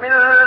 بسم الله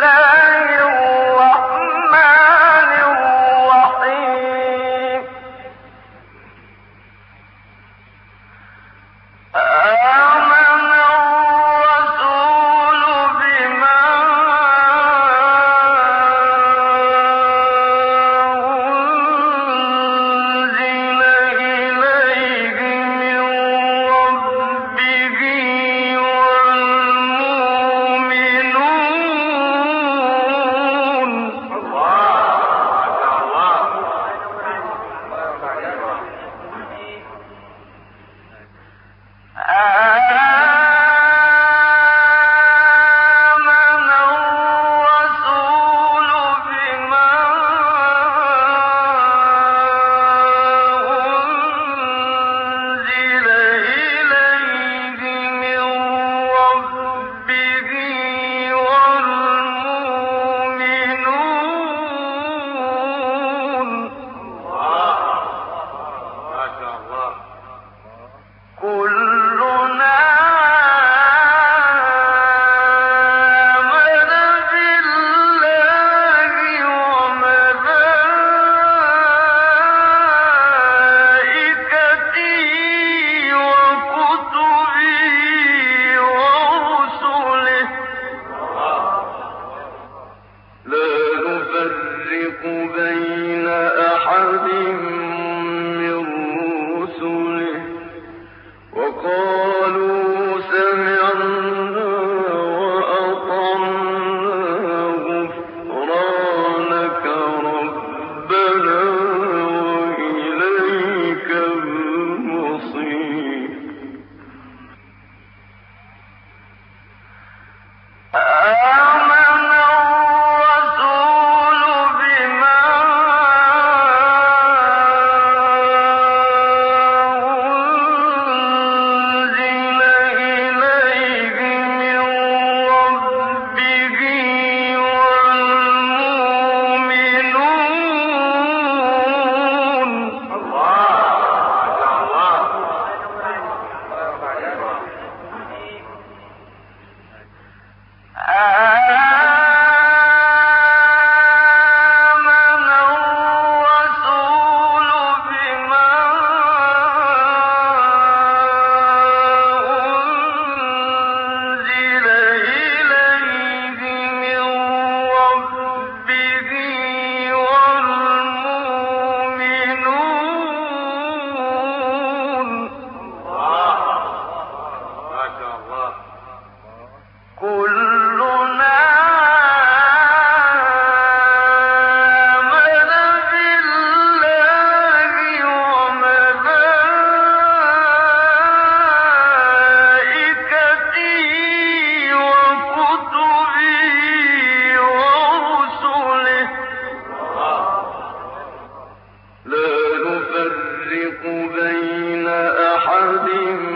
الأرض